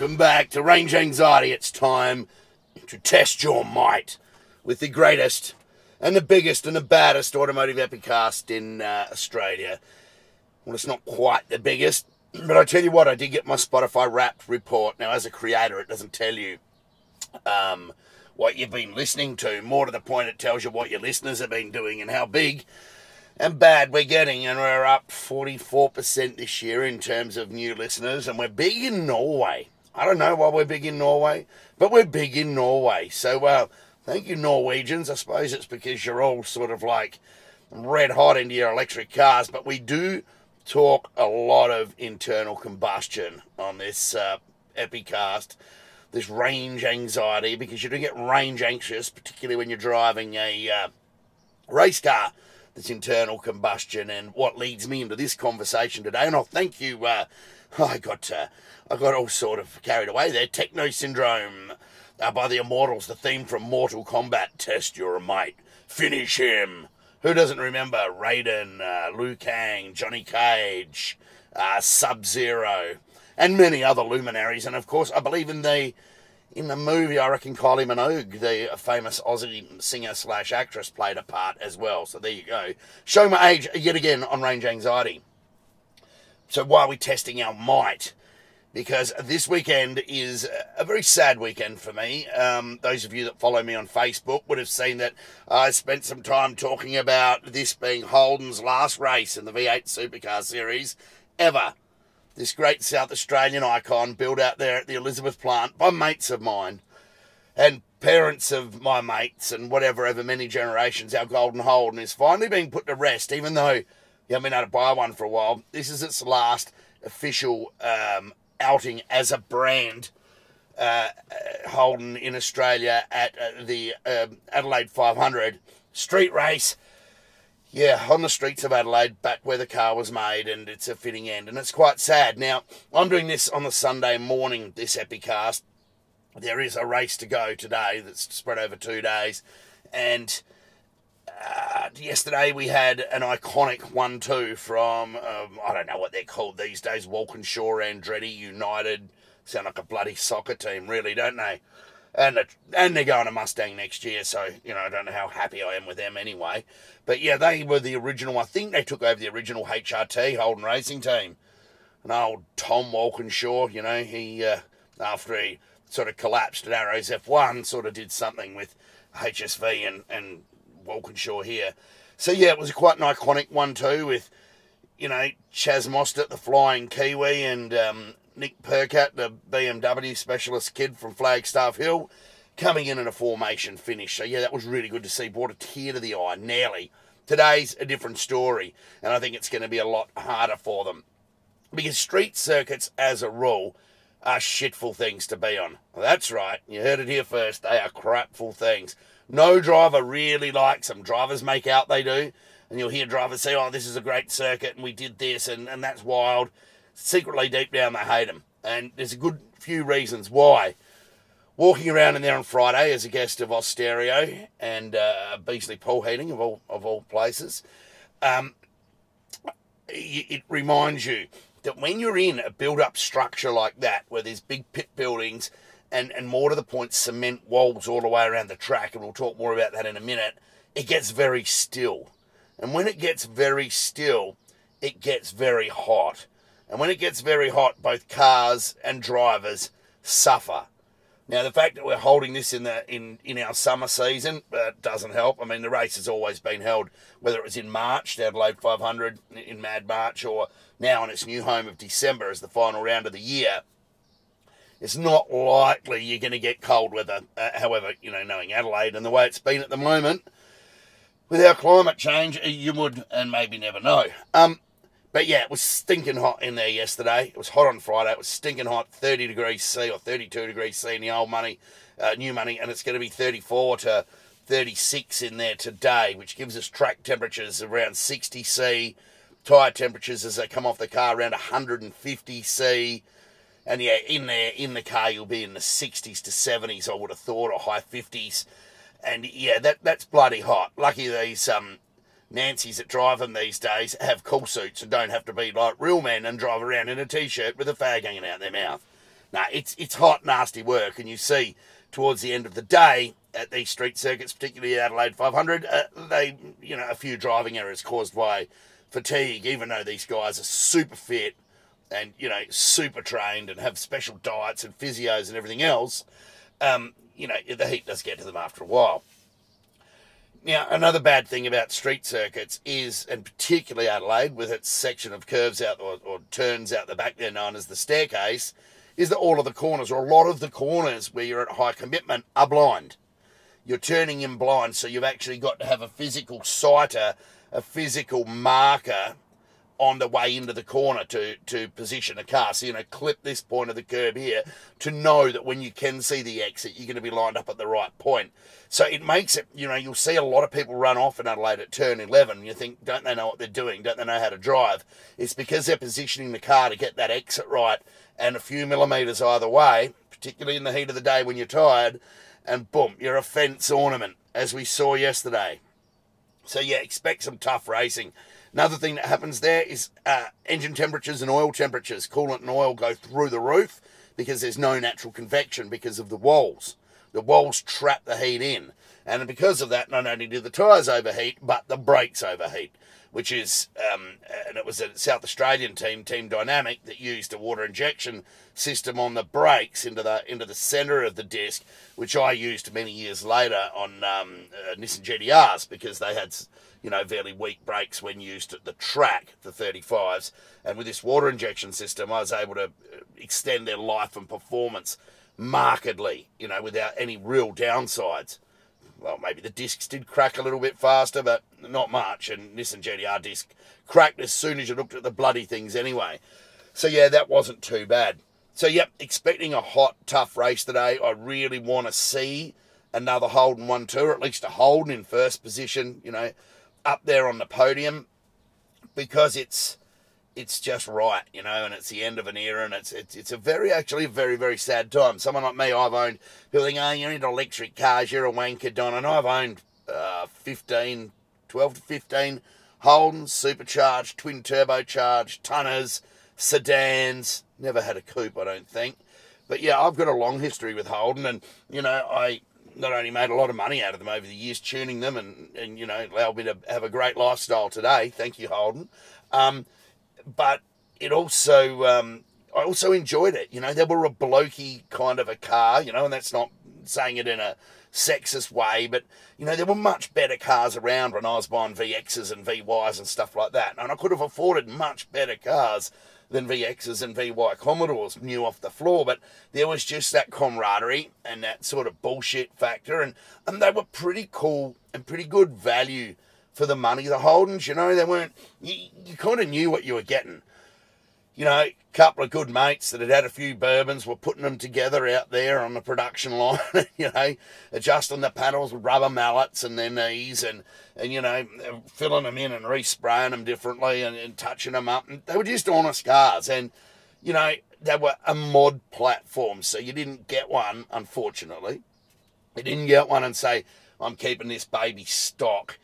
Welcome back to Range Anxiety. It's time to test your might with the greatest and the biggest and the baddest automotive epicast in uh, Australia. Well, it's not quite the biggest, but I tell you what, I did get my Spotify Wrapped report. Now, as a creator, it doesn't tell you um, what you've been listening to. More to the point, it tells you what your listeners have been doing and how big and bad we're getting. And we're up 44% this year in terms of new listeners, and we're big in Norway. I don't know why we're big in Norway, but we're big in Norway. So, uh, thank you, Norwegians. I suppose it's because you're all sort of like red hot into your electric cars, but we do talk a lot of internal combustion on this uh, Epicast, this range anxiety, because you do get range anxious, particularly when you're driving a uh, race car that's internal combustion, and what leads me into this conversation today. And I'll thank you. Uh, I got uh, I got all sort of carried away there. Techno Syndrome uh, by the Immortals, the theme from Mortal Kombat. Test your might, finish him. Who doesn't remember Raiden, uh, Liu Kang, Johnny Cage, uh, Sub Zero, and many other luminaries? And of course, I believe in the in the movie, I reckon Kylie Minogue, the famous Aussie singer slash actress, played a part as well. So there you go. Show my age yet again on range anxiety. So why are we testing our might? Because this weekend is a very sad weekend for me. Um, those of you that follow me on Facebook would have seen that I spent some time talking about this being Holden's last race in the V8 Supercar Series ever. This great South Australian icon built out there at the Elizabeth plant by mates of mine and parents of my mates and whatever, over many generations, our Golden Holden is finally being put to rest, even though you haven't been able to buy one for a while. This is its last official um, outing as a brand. Uh, Holden in Australia at uh, the um, Adelaide 500 street race. Yeah, on the streets of Adelaide, back where the car was made, and it's a fitting end, and it's quite sad. Now, I'm doing this on the Sunday morning, this Epicast. There is a race to go today that's spread over two days, and uh, yesterday we had an iconic 1 2 from, um, I don't know what they're called these days, Walkinshaw, Andretti, United. Sound like a bloody soccer team, really, don't they? and and they're going to Mustang next year, so you know I don't know how happy I am with them anyway. But yeah, they were the original. I think they took over the original HRT Holden Racing team. And old Tom Walkinshaw, you know, he uh, after he sort of collapsed at Arrows F1, sort of did something with HSV and and Walkinshaw here. So yeah, it was quite an iconic one too, with you know Chaz Mostert, the Flying Kiwi, and um, Nick Percat, the BMW specialist kid from Flagstaff Hill, coming in in a formation finish. So, yeah, that was really good to see. Brought a tear to the eye, nearly. Today's a different story, and I think it's going to be a lot harder for them. Because street circuits, as a rule, are shitful things to be on. That's right, you heard it here first. They are crapful things. No driver really likes them. Drivers make out they do, and you'll hear drivers say, oh, this is a great circuit, and we did this, and, and that's wild secretly deep down they hate them, And there's a good few reasons why. Walking around in there on Friday as a guest of Austereo and uh, Beasley Pool Heating of all of all places, um, it reminds you that when you're in a build-up structure like that, where there's big pit buildings and, and more to the point, cement walls all the way around the track, and we'll talk more about that in a minute, it gets very still. And when it gets very still, it gets very hot. And when it gets very hot, both cars and drivers suffer. Now, the fact that we're holding this in the in, in our summer season uh, doesn't help. I mean, the race has always been held, whether it was in March, the Adelaide 500 in Mad March, or now in its new home of December as the final round of the year. It's not likely you're going to get cold weather. Uh, however, you know, knowing Adelaide and the way it's been at the moment, with our climate change, you would and maybe never know. Um, but yeah, it was stinking hot in there yesterday. It was hot on Friday. It was stinking hot, 30 degrees C or 32 degrees C in the old money, uh, new money, and it's going to be 34 to 36 in there today, which gives us track temperatures around 60 C, tyre temperatures as they come off the car around 150 C. And yeah, in there, in the car, you'll be in the 60s to 70s, I would have thought, or high 50s. And yeah, that that's bloody hot. Lucky these um, Nancy's that drive them these days have cool suits and don't have to be like real men and drive around in a t-shirt with a fag hanging out their mouth. Now it's it's hot, nasty work, and you see towards the end of the day at these street circuits, particularly Adelaide 500, uh, they you know a few driving errors caused by fatigue, even though these guys are super fit and you know super trained and have special diets and physios and everything else. Um, you know the heat does get to them after a while. Now, another bad thing about street circuits is, and particularly Adelaide, with its section of curves out or, or, turns out the back there known as the staircase, is that all of the corners, or a lot of the corners where you're at high commitment, are blind. You're turning in blind, so you've actually got to have a physical sighter, a physical marker on the way into the corner to, to position a car. So, you know, clip this point of the curb here to know that when you can see the exit, you're going to be lined up at the right point. So it makes it, you know, you'll see a lot of people run off in Adelaide at turn 11. You think, don't they know what they're doing? Don't they know how to drive? It's because they're positioning the car to get that exit right and a few millimetres either way, particularly in the heat of the day when you're tired, and boom, you're a fence ornament, as we saw yesterday. So, yeah, expect some tough racing. Another thing that happens there is uh, engine temperatures and oil temperatures. Coolant and oil go through the roof because there's no natural convection because of the walls. The walls trap the heat in. And because of that, not only do the tyres overheat, but the brakes overheat, which is, um, and it was a South Australian team, Team Dynamic, that used a water injection system on the brakes into the into the centre of the disc, which I used many years later on um, uh, Nissan GTRs because they had you know, fairly weak brakes when used at the track, the 35s. And with this water injection system, I was able to uh, extend their life and performance markedly, you know, without any real downsides. Well, maybe the discs did crack a little bit faster, but not much. And this Nissan GTR disc cracked as soon as you looked at the bloody things anyway. So, yeah, that wasn't too bad. So, yep, expecting a hot, tough race today. I really want to see another Holden 1 2, or at least a Holden in first position, you know, up there on the podium because it's it's just right, you know, and it's the end of an era, and it's it's it's a very actually a very very sad time. Someone like me, I've owned people think, oh, you're into electric cars, you're a wanker, Don, and I've owned uh, 15, 12 to 15 Holdens, supercharged, twin turbocharged, tonners, sedans. Never had a coupe, I don't think. But yeah, I've got a long history with Holden, and you know, I not only made a lot of money out of them over the years tuning them and, and you know, allowed me to have a great lifestyle today. Thank you, Holden. Um, but it also, um, I also enjoyed it. You know, they were a blokey kind of a car, you know, and that's not saying it in a sexist way, but, you know, there were much better cars around when I was buying VXs and VYs and stuff like that. And I could have afforded much better cars than VXs and VY Commodores new off the floor, but there was just that camaraderie and that sort of bullshit factor, and, and they were pretty cool and pretty good value for the money. The Holdens, you know, they weren't, you, you kind of knew what you were getting you know, a couple of good mates that had had a few bourbons were putting them together out there on the production line, you know, adjusting the paddles with rubber mallets and their knees and, and you know, filling them in and respraying them differently and, and touching them up. And they were just honest cars. And, you know, they were a mod platform, so you didn't get one, unfortunately. You didn't get one and say, I'm keeping this baby stock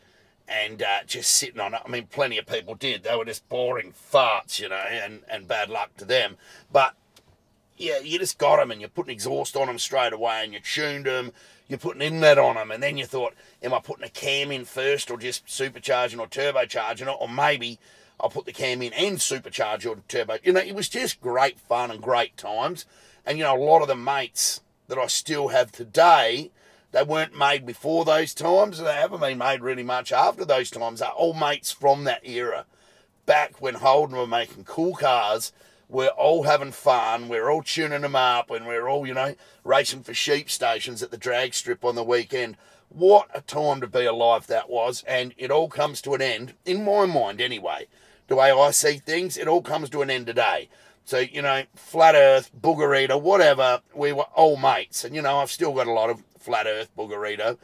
and uh, just sitting on it. I mean, plenty of people did. They were just boring farts, you know, and, and bad luck to them. But yeah, you just got them and you put an exhaust on them straight away and you tuned them. You're putting inlet on them, and then you thought, am I putting a cam in first or just supercharging or turbocharging it? Or maybe I'll put the cam in and supercharge or turbo. You know, it was just great fun and great times. And, you know, a lot of the mates that I still have today they weren't made before those times, and they haven't been made really much after those times. They're all mates from that era. Back when Holden were making cool cars, we're all having fun, we're all tuning them up, and we're all, you know, racing for sheep stations at the drag strip on the weekend. What a time to be alive that was, and it all comes to an end, in my mind anyway. The way I see things, it all comes to an end today. So, you know, flat earth, booger eater, whatever, we were all mates. And, you know, I've still got a lot of Flat Earth, Boogerito,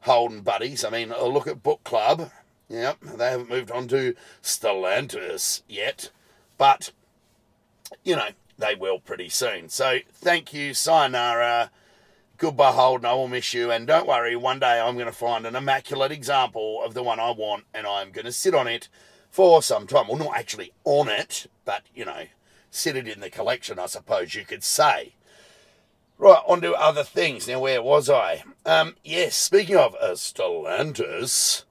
Holden buddies. I mean, look at Book Club. Yep, they haven't moved on to Stellantis yet. But, you know, they will pretty soon. So thank you, sayonara. Goodbye, Holden. I will miss you. And don't worry, one day I'm going to find an immaculate example of the one I want, and I'm going to sit on it for some time. Well, not actually on it, but, you know, sit it in the collection, I suppose you could say. Right, on to other things. Now, where was I? Um, yes, speaking of uh, Stellantis,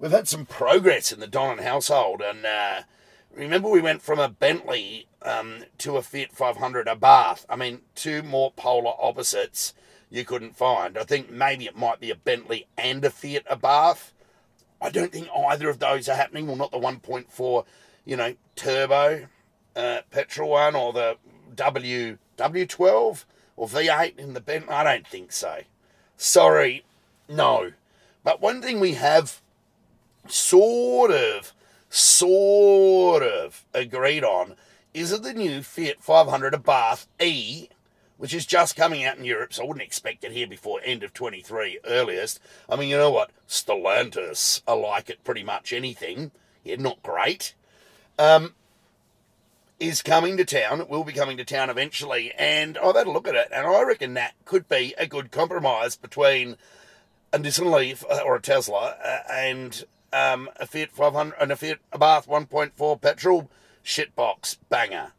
we've had some progress in the Donnan household. And uh, remember, we went from a Bentley um, to a Fiat 500 Abarth. I mean, two more polar opposites you couldn't find. I think maybe it might be a Bentley and a Fiat Abarth. I don't think either of those are happening. Well, not the 1.4, you know, turbo uh, petrol one or the W W12 or V8 in the Bentley? I don't think so. Sorry, no. But one thing we have sort of, sort of agreed on is that the new Fiat 500 Abarth E, which is just coming out in Europe, so I wouldn't expect it here before end of 23 earliest. I mean, you know what? Stellantis are like it pretty much anything. Yeah, not great. Um, is coming to town. Will be coming to town eventually, and I've had a look at it, and I reckon that could be a good compromise between a Nissan Leaf uh, or a Tesla uh, and um, a Fiat 500 and a Fiat Abarth 1.4 petrol shitbox banger.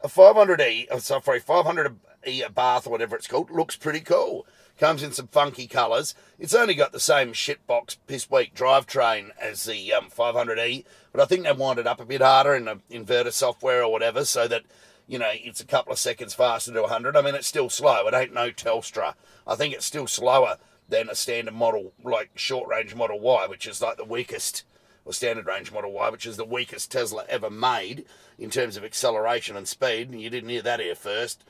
A 500e, oh, sorry, 500e Abarth or whatever it's called looks pretty cool. Comes in some funky colours. It's only got the same shitbox piss weak drivetrain as the um, 500e, but I think they wind it up a bit harder in the inverter software or whatever so that, you know, it's a couple of seconds faster to 100. I mean, it's still slow. It ain't no Tesla. I think it's still slower than a standard model, like short range Model Y, which is like the weakest, or standard range Model Y, which is the weakest Tesla ever made in terms of acceleration and speed. You didn't hear that here first.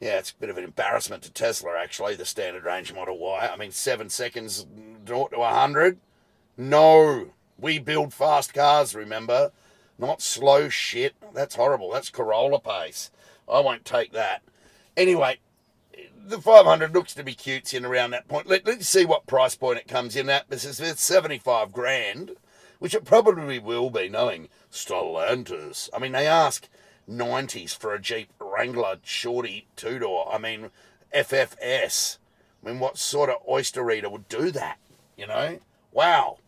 Yeah, it's a bit of an embarrassment to Tesla, actually, the standard range Model Y. I mean, seven seconds to 100? No. We build fast cars, remember? Not slow shit. That's horrible. That's Corolla pace. I won't take that. Anyway, the 500 looks to be cute in around that point. Let, us see what price point it comes in at. This is 75 grand, which it probably will be, knowing Stellantis. I mean, they ask 90s for a Jeep Wrangler shorty two door. I mean, FFS. I mean, what sort of oyster eater would do that? You know? Wow.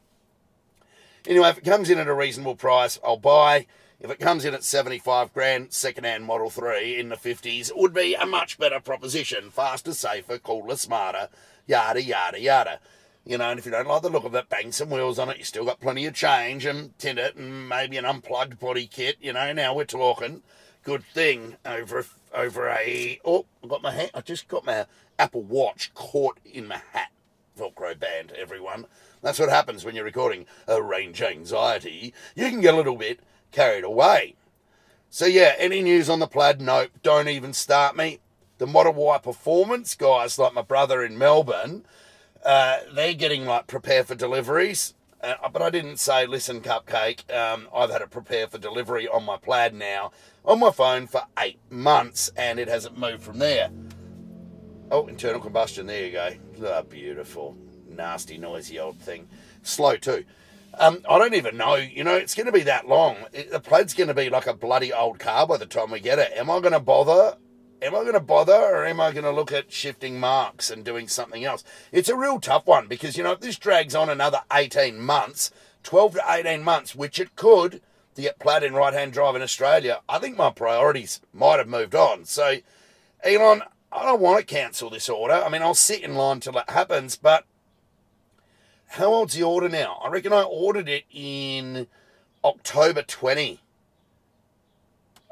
Anyway, if it comes in at a reasonable price, I'll buy. If it comes in at 75 grand, second-hand Model 3 in the 50s would be a much better proposition. Faster, safer, cooler, smarter, yada, yada, yada. You know, and if you don't like the look of it, bang some wheels on it. You still got plenty of change and tint it and maybe an unplugged body kit. You know, now we're talking. Good thing over over a. Oh, I got my hat. I just got my Apple Watch caught in my hat. Velcro band, everyone. That's what happens when you're recording a range anxiety. You can get a little bit carried away. So yeah, any news on the plaid? Nope. Don't even start me. The Model Y performance guys, like my brother in Melbourne, uh, they're getting like prepare for deliveries. Uh, but I didn't say, listen, Cupcake, um, I've had it prepare for delivery on my plaid now on my phone for eight months and it hasn't moved from there. Oh, internal combustion, there you go. Oh, beautiful. Nasty, noisy old thing. Slow too. Um, I don't even know. You know, it's going to be that long. It, the plaid's going to be like a bloody old car by the time we get it. Am I going to bother? Am I going to bother or am I going to look at shifting marks and doing something else? It's a real tough one because, you know, if this drags on another 18 months, 12 to 18 months, which it could to get plaid in right hand drive in Australia, I think my priorities might have moved on. So, Elon, I don't want to cancel this order. I mean, I'll sit in line till it happens, but how old's the order now? I reckon I ordered it in October 20.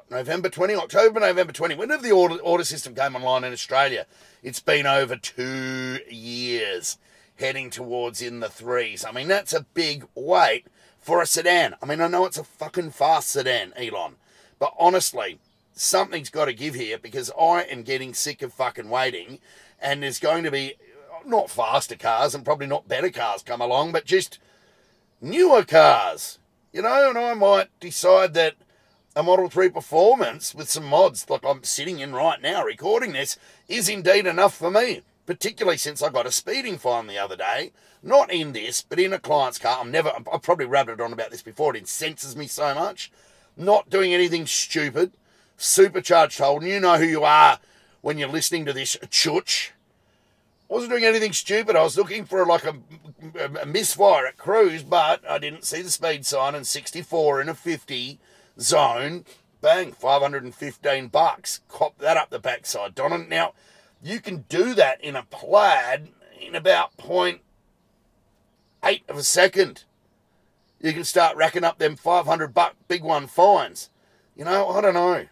November 20, October, November 20. Whenever the order, order system came online in Australia, it's been over two years, heading towards in the threes. I mean, that's a big wait for a sedan. I mean, I know it's a fucking fast sedan, Elon, but honestly, something's got to give here because I am getting sick of fucking waiting, and there's going to be not faster cars and probably not better cars come along, but just newer cars, you know, and I might decide that a Model 3 performance with some mods like I'm sitting in right now recording this is indeed enough for me, particularly since I got a speeding fine the other day. Not in this, but in a client's car. I'm never, I've probably rabbited on about this before. It incenses me so much. Not doing anything stupid. supercharged Holden. You know who you are when you're listening to this chutch. I wasn't doing anything stupid. I was looking for like a, a, misfire at cruise, but I didn't see the speed sign and 64 in a 50 zone. Bang, 515 bucks. Cop that up the backside, Donnan. Now, you can do that in a plaid in about point eight of a second. You can start racking up them 500 buck big one fines. You know, I don't know.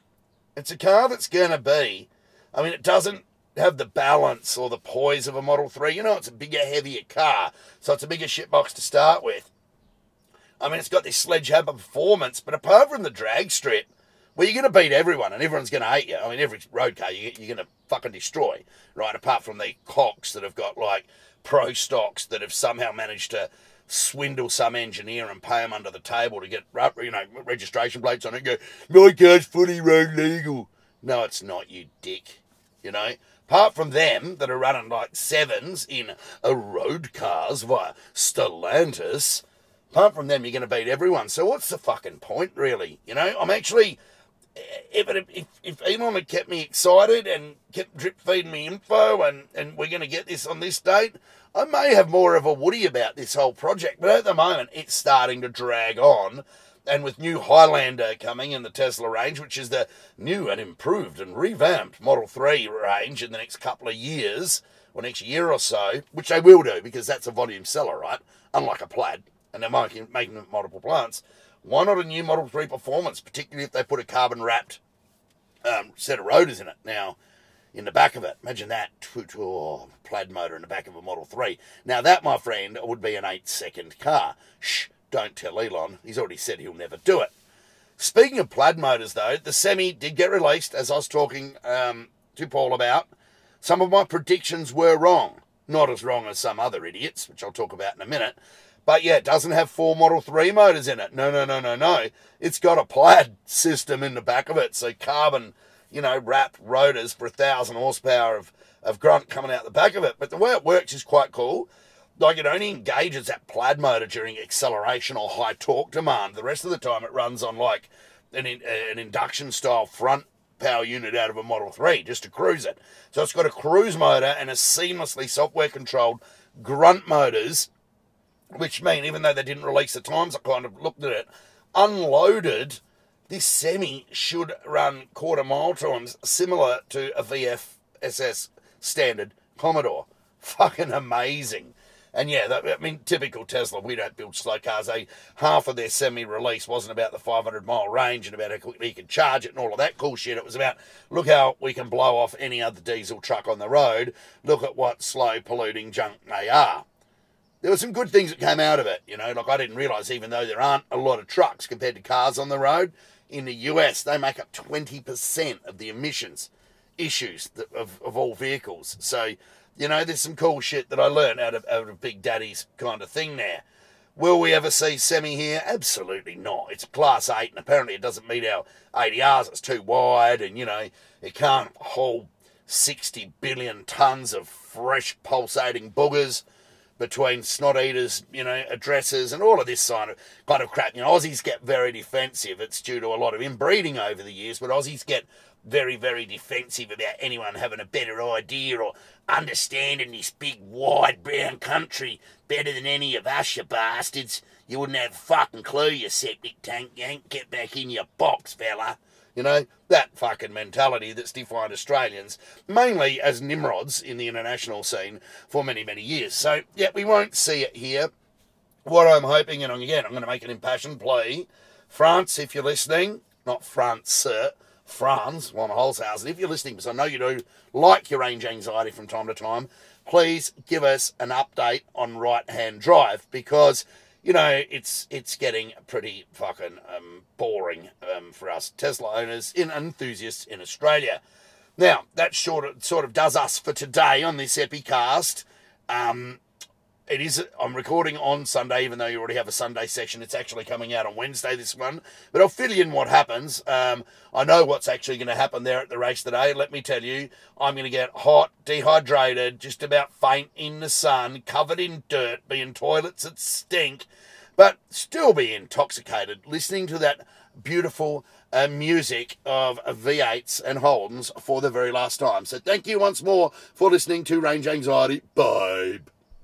It's a car that's going to be, I mean, it doesn't have the balance or the poise of a Model 3. You know, it's a bigger, heavier car, so it's a bigger shitbox to start with. I mean, it's got this sledgehammer performance, but apart from the drag strip, well, you're going to beat everyone and everyone's going to hate you. I mean, every road car you, you're going to fucking destroy, right? Apart from the cocks that have got like pro stocks that have somehow managed to swindle some engineer and pay him under the table to get uh, you know registration plates on it. Go, my car's fully road legal. No, it's not, you dick. You know, Apart from them that are running like sevens in a road cars via Stellantis, apart from them, you're going to beat everyone. So what's the fucking point, really? You know, I'm actually, if, it, if, if Elon had kept me excited and kept drip feeding me info and, and we're going to get this on this date, I may have more of a woody about this whole project. But at the moment, it's starting to drag on and with new Highlander coming in the Tesla range, which is the new and improved and revamped Model 3 range in the next couple of years, or next year or so, which they will do because that's a volume seller, right? Unlike a plaid, and they're making, making multiple plants. Why not a new Model 3 performance, particularly if they put a carbon wrapped um, set of rotors in it? Now, in the back of it. Imagine that. Oh, plaid motor in the back of a Model 3. Now, that, my friend, would be an 8 second car. Shh, don't tell Elon. He's already said he'll never do it. Speaking of plaid motors, though, the Semi did get released, as I was talking um, to Paul about. Some of my predictions were wrong. Not as wrong as some other idiots, which I'll talk about in a minute. But yeah, it doesn't have four Model 3 motors in it. No, no, no, no, no. It's got a plaid system in the back of it. So carbon, you know, wrapped rotors for a thousand horsepower of, of grunt coming out the back of it. But the way it works is quite cool like it only engages that plaid motor during acceleration or high torque demand. The rest of the time it runs on like an, an induction style front power unit out of a Model 3 just to cruise it. So it's got a cruise motor and a seamlessly software controlled grunt motors, which mean even though they didn't release the times, I kind of looked at it, unloaded, this semi should run quarter mile times similar to a VFSS standard Commodore. Fucking amazing. And yeah, that, I mean, typical Tesla, we don't build slow cars. They, half of their semi release wasn't about the 500 mile range and about how quickly you can charge it and all of that cool shit. It was about look how we can blow off any other diesel truck on the road. Look at what slow polluting junk they are. There were some good things that came out of it, you know. Like I didn't realize, even though there aren't a lot of trucks compared to cars on the road, in the US they make up 20% of the emissions issues of, of all vehicles. So you know, there's some cool shit that I learned out of, out of Big Daddy's kind of thing there. Will we ever see semi here? Absolutely not. It's class 8 and apparently it doesn't meet our ADRs. It's too wide and, you know, it can't hold 60 billion tonnes of fresh pulsating boogers between snot eaters, you know, addresses and all of this kind of kind of crap. You know, Aussies get very defensive. It's due to a lot of inbreeding over the years, but Aussies get very, very defensive about anyone having a better idea or understanding this big, wide, brown country better than any of us, you bastards. You wouldn't have a fucking clue, you septic tank yank. Get back in your box, fella. You know, that fucking mentality that's defined Australians, mainly as Nimrods in the international scene for many, many years. So, yeah, we won't see it here. What I'm hoping, and again, I'm going to make an impassioned plea France, if you're listening, not France, sir, Franz von Holzhausen, if you're listening, because I know you do like your range anxiety from time to time, please give us an update on right hand drive because you know it's it's getting pretty fucking um, boring um, for us Tesla owners and enthusiasts in Australia. Now that sort of sort of does us for today on this Epicast. Um, it is i'm recording on sunday even though you already have a sunday session it's actually coming out on wednesday this one but i'll fill you in what happens um, i know what's actually going to happen there at the race today let me tell you i'm going to get hot dehydrated just about faint in the sun covered in dirt be in toilets that stink but still be intoxicated listening to that beautiful uh, music of V8s and Holdens for the very last time. So thank you once more for listening to Range Anxiety. Bye.